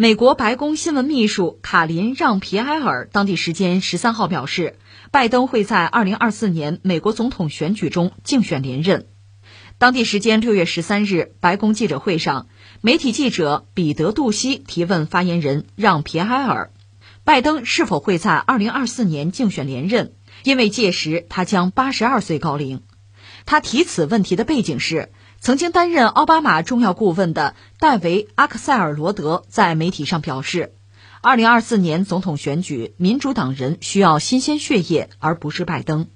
美国白宫新闻秘书卡林让皮埃尔当地时间十三号表示，拜登会在二零二四年美国总统选举中竞选连任。当地时间六月十三日，白宫记者会上，媒体记者彼得·杜西提问发言人让皮埃尔，拜登是否会在二零二四年竞选连任，因为届时他将八十二岁高龄。他提此问题的背景是。曾经担任奥巴马重要顾问的戴维·阿克塞尔罗德在媒体上表示，2024年总统选举，民主党人需要新鲜血液，而不是拜登。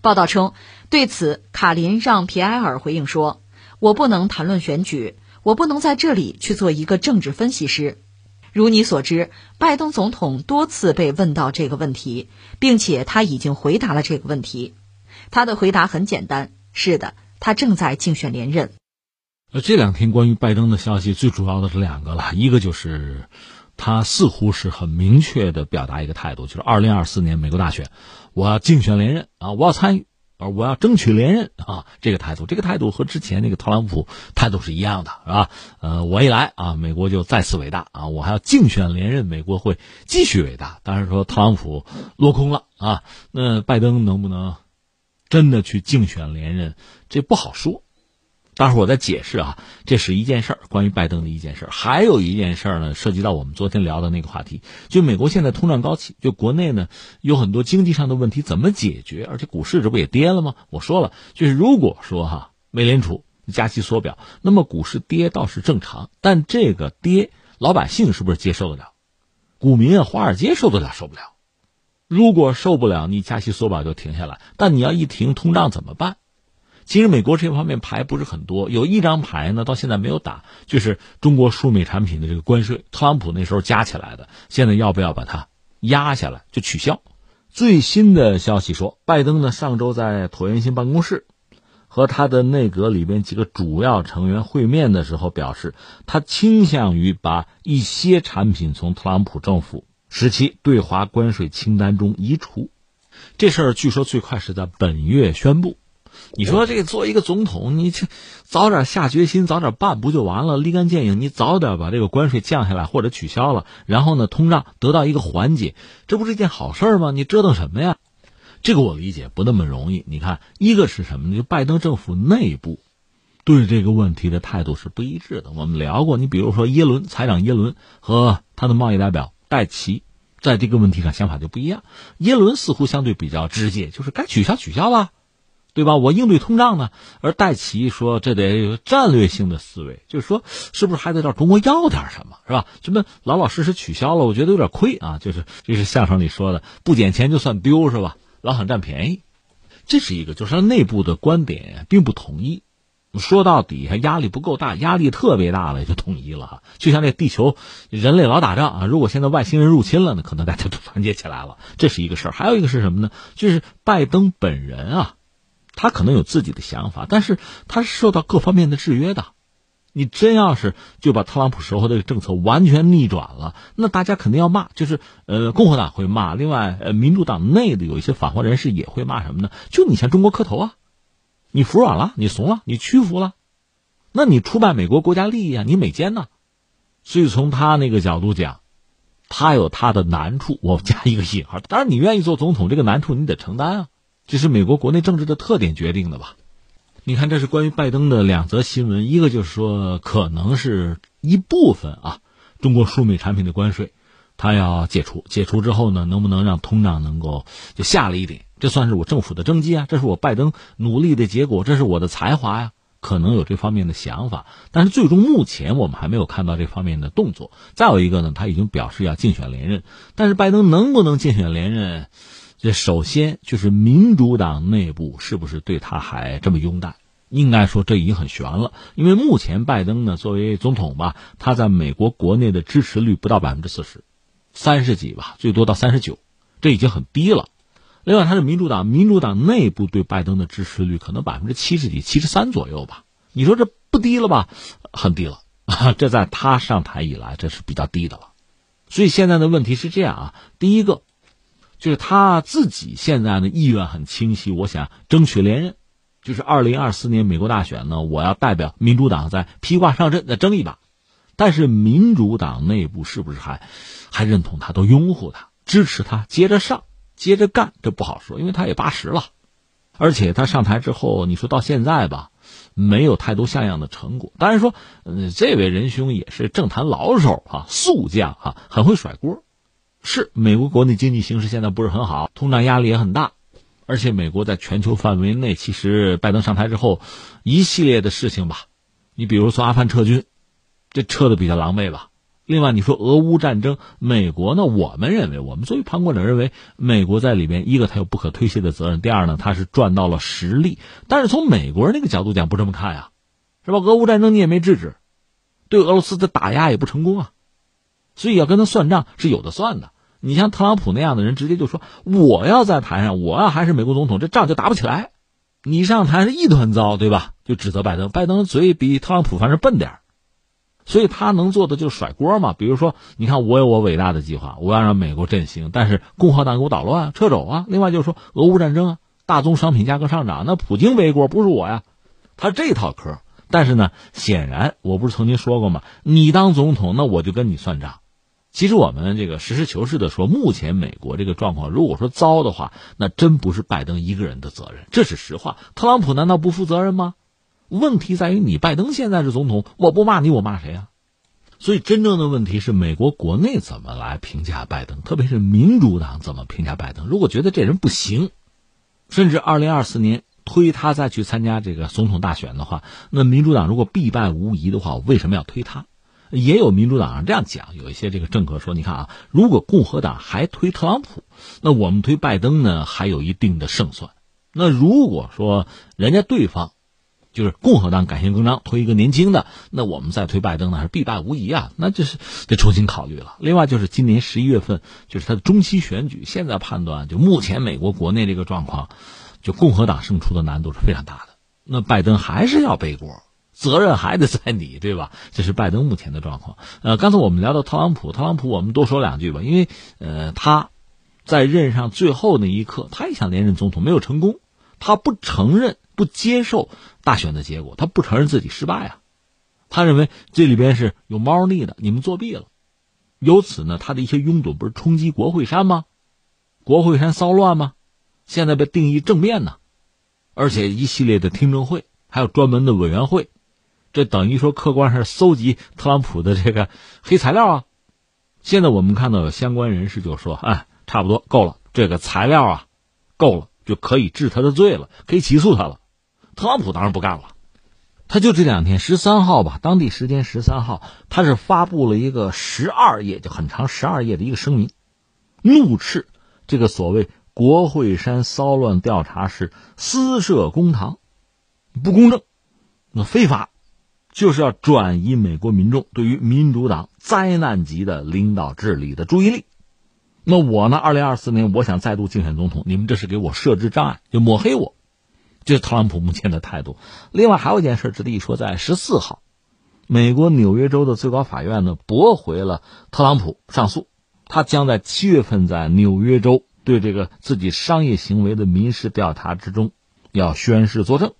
报道称，对此，卡林让皮埃尔回应说：“我不能谈论选举，我不能在这里去做一个政治分析师。如你所知，拜登总统多次被问到这个问题，并且他已经回答了这个问题。他的回答很简单：是的。”他正在竞选连任。呃，这两天关于拜登的消息，最主要的是两个了。一个就是，他似乎是很明确的表达一个态度，就是二零二四年美国大选，我要竞选连任啊，我要参与，而我要争取连任啊，这个态度，这个态度和之前那个特朗普态度是一样的，是吧？呃，我一来啊，美国就再次伟大啊，我还要竞选连任，美国会继续伟大。当然说特朗普落空了啊，那拜登能不能？真的去竞选连任，这不好说。待会儿我再解释啊，这是一件事儿，关于拜登的一件事儿。还有一件事儿呢，涉及到我们昨天聊的那个话题，就美国现在通胀高企，就国内呢有很多经济上的问题，怎么解决？而且股市这不也跌了吗？我说了，就是如果说哈，美联储加息缩表，那么股市跌倒是正常，但这个跌，老百姓是不是接受得了？股民啊，华尔街受得了受不了？如果受不了，你加息缩表就停下来。但你要一停，通胀怎么办？其实美国这方面牌不是很多，有一张牌呢，到现在没有打，就是中国输美产品的这个关税。特朗普那时候加起来的，现在要不要把它压下来，就取消？最新的消息说，拜登呢上周在椭圆形办公室和他的内阁里边几个主要成员会面的时候，表示他倾向于把一些产品从特朗普政府。时期对华关税清单中移除，这事儿据说最快是在本月宣布。你说这个做一个总统，你这早点下决心，早点办不就完了？立竿见影，你早点把这个关税降下来或者取消了，然后呢，通胀得到一个缓解，这不是一件好事吗？你折腾什么呀？这个我理解不那么容易。你看，一个是什么呢？就拜登政府内部对这个问题的态度是不一致的。我们聊过，你比如说耶伦财长耶伦和他的贸易代表。戴奇在这个问题上想法就不一样。耶伦似乎相对比较直接，就是该取消取消吧，对吧？我应对通胀呢。而戴奇说这得有战略性的思维，就是说是不是还得找中国要点什么，是吧？什么老老实实取消了，我觉得有点亏啊。就是这是相声里说的，不捡钱就算丢，是吧？老想占便宜，这是一个，就是他内部的观点并不统一。说到底，还压力不够大，压力特别大了就统一了。就像这地球人类老打仗啊，如果现在外星人入侵了呢，可能大家都团结起来了，这是一个事儿。还有一个是什么呢？就是拜登本人啊，他可能有自己的想法，但是他是受到各方面的制约的。你真要是就把特朗普时候的政策完全逆转了，那大家肯定要骂，就是呃，共和党会骂，另外呃，民主党内的有一些反华人士也会骂什么呢？就你向中国磕头啊。你服软了，你怂了，你屈服了，那你出卖美国国家利益啊？你美奸呢？所以从他那个角度讲，他有他的难处，我加一个引号。当然，你愿意做总统，这个难处你得承担啊，这是美国国内政治的特点决定的吧？你看，这是关于拜登的两则新闻，一个就是说，可能是一部分啊，中国输美产品的关税，他要解除，解除之后呢，能不能让通胀能够就下了一点？这算是我政府的政绩啊，这是我拜登努力的结果，这是我的才华呀，可能有这方面的想法，但是最终目前我们还没有看到这方面的动作。再有一个呢，他已经表示要竞选连任，但是拜登能不能竞选连任，这首先就是民主党内部是不是对他还这么拥戴？应该说这已经很悬了，因为目前拜登呢作为总统吧，他在美国国内的支持率不到百分之四十，三十几吧，最多到三十九，这已经很低了。另外，他是民主党，民主党内部对拜登的支持率可能百分之七十几、七十三左右吧。你说这不低了吧？很低了啊！这在他上台以来，这是比较低的了。所以现在的问题是这样啊：第一个，就是他自己现在的意愿很清晰，我想争取连任，就是二零二四年美国大选呢，我要代表民主党在披挂上阵，再争一把。但是民主党内部是不是还还认同他，都拥护他，支持他接着上，接着干？这不好说，因为他也八十了，而且他上台之后，你说到现在吧，没有太多像样的成果。当然说，呃，这位仁兄也是政坛老手啊，速将啊，很会甩锅。是美国国内经济形势现在不是很好，通胀压力也很大，而且美国在全球范围内，其实拜登上台之后，一系列的事情吧，你比如说阿富汗撤军，这撤的比较狼狈吧。另外，你说俄乌战争，美国呢？我们认为，我们作为旁观者认为，美国在里边，一个他有不可推卸的责任，第二呢，他是赚到了实力。但是从美国人那个角度讲，不这么看呀，是吧？俄乌战争你也没制止，对俄罗斯的打压也不成功啊。所以要跟他算账是有的算的。你像特朗普那样的人，直接就说我要在台上，我要还是美国总统，这仗就打不起来。你上台是一团糟，对吧？就指责拜登，拜登嘴比特朗普反正笨点所以他能做的就是甩锅嘛。比如说，你看我有我伟大的计划，我要让美国振兴，但是共和党给我捣乱，撤走啊。另外就是说俄乌战争啊，大宗商品价格上涨，那普京背锅不是我呀，他这套嗑。但是呢，显然我不是曾经说过吗？你当总统，那我就跟你算账。其实我们这个实事求是的说，目前美国这个状况，如果说糟的话，那真不是拜登一个人的责任，这是实话。特朗普难道不负责任吗？问题在于你拜登现在是总统，我不骂你，我骂谁啊？所以真正的问题是美国国内怎么来评价拜登，特别是民主党怎么评价拜登。如果觉得这人不行，甚至二零二四年。推他再去参加这个总统大选的话，那民主党如果必败无疑的话，我为什么要推他？也有民主党上这样讲，有一些这个政客说：“你看啊，如果共和党还推特朗普，那我们推拜登呢还有一定的胜算。那如果说人家对方就是共和党敢行更张推一个年轻的，那我们再推拜登呢是必败无疑啊，那就是得重新考虑了。另外就是今年十一月份就是他的中期选举，现在判断就目前美国国内这个状况。”就共和党胜出的难度是非常大的，那拜登还是要背锅，责任还得在你，对吧？这是拜登目前的状况。呃，刚才我们聊到特朗普，特朗普我们多说两句吧，因为呃他在任上最后那一刻，他也想连任总统，没有成功，他不承认、不接受大选的结果，他不承认自己失败啊，他认为这里边是有猫腻的，你们作弊了。由此呢，他的一些拥趸不是冲击国会山吗？国会山骚乱吗？现在被定义正面呢，而且一系列的听证会，还有专门的委员会，这等于说客观上搜集特朗普的这个黑材料啊。现在我们看到有相关人士就说：“哎，差不多够了，这个材料啊，够了，就可以治他的罪了，可以起诉他了。”特朗普当然不干了，他就这两天十三号吧，当地时间十三号，他是发布了一个十二页就很长十二页的一个声明，怒斥这个所谓。国会山骚乱调查是私设公堂，不公正，那非法，就是要转移美国民众对于民主党灾难级的领导治理的注意力。那我呢？二零二四年我想再度竞选总统，你们这是给我设置障碍，就抹黑我，这是特朗普目前的态度。另外还有一件事值得一说，在十四号，美国纽约州的最高法院呢驳回了特朗普上诉，他将在七月份在纽约州。对这个自己商业行为的民事调查之中，要宣誓作证，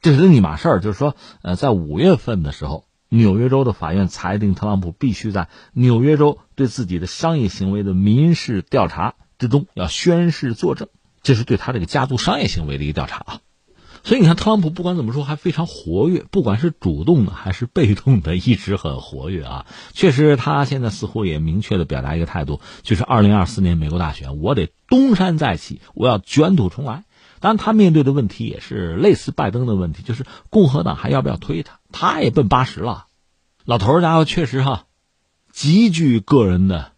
这是另一码事儿。就是说，呃，在五月份的时候，纽约州的法院裁定特朗普必须在纽约州对自己的商业行为的民事调查之中要宣誓作证，这是对他这个家族商业行为的一个调查啊。所以你看，特朗普不管怎么说还非常活跃，不管是主动的还是被动的，一直很活跃啊。确实，他现在似乎也明确的表达一个态度，就是二零二四年美国大选，我得东山再起，我要卷土重来。当然，他面对的问题也是类似拜登的问题，就是共和党还要不要推他？他也奔八十了，老头儿家伙确实哈，极具个人的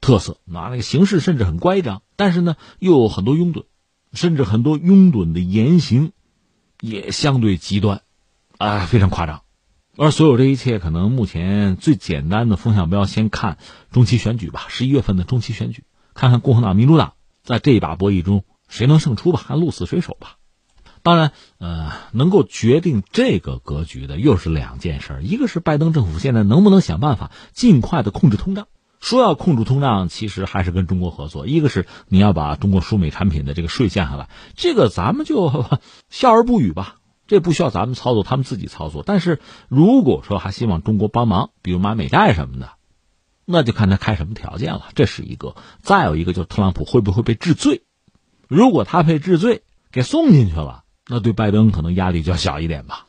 特色，那那个形式甚至很乖张，但是呢，又有很多拥趸，甚至很多拥趸的言行。也相对极端，啊，非常夸张。而所有这一切，可能目前最简单的风向标，先看中期选举吧。十一月份的中期选举，看看共和党、民主党在这一把博弈中谁能胜出吧，看鹿死谁手吧。当然，呃，能够决定这个格局的又是两件事儿，一个是拜登政府现在能不能想办法尽快的控制通胀。说要控制通胀，其实还是跟中国合作。一个是你要把中国输美产品的这个税降下来，这个咱们就 笑而不语吧，这不需要咱们操作，他们自己操作。但是如果说还希望中国帮忙，比如买美债什么的，那就看他开什么条件了。这是一个。再有一个就是特朗普会不会被治罪？如果他被治罪，给送进去了，那对拜登可能压力就要小一点吧。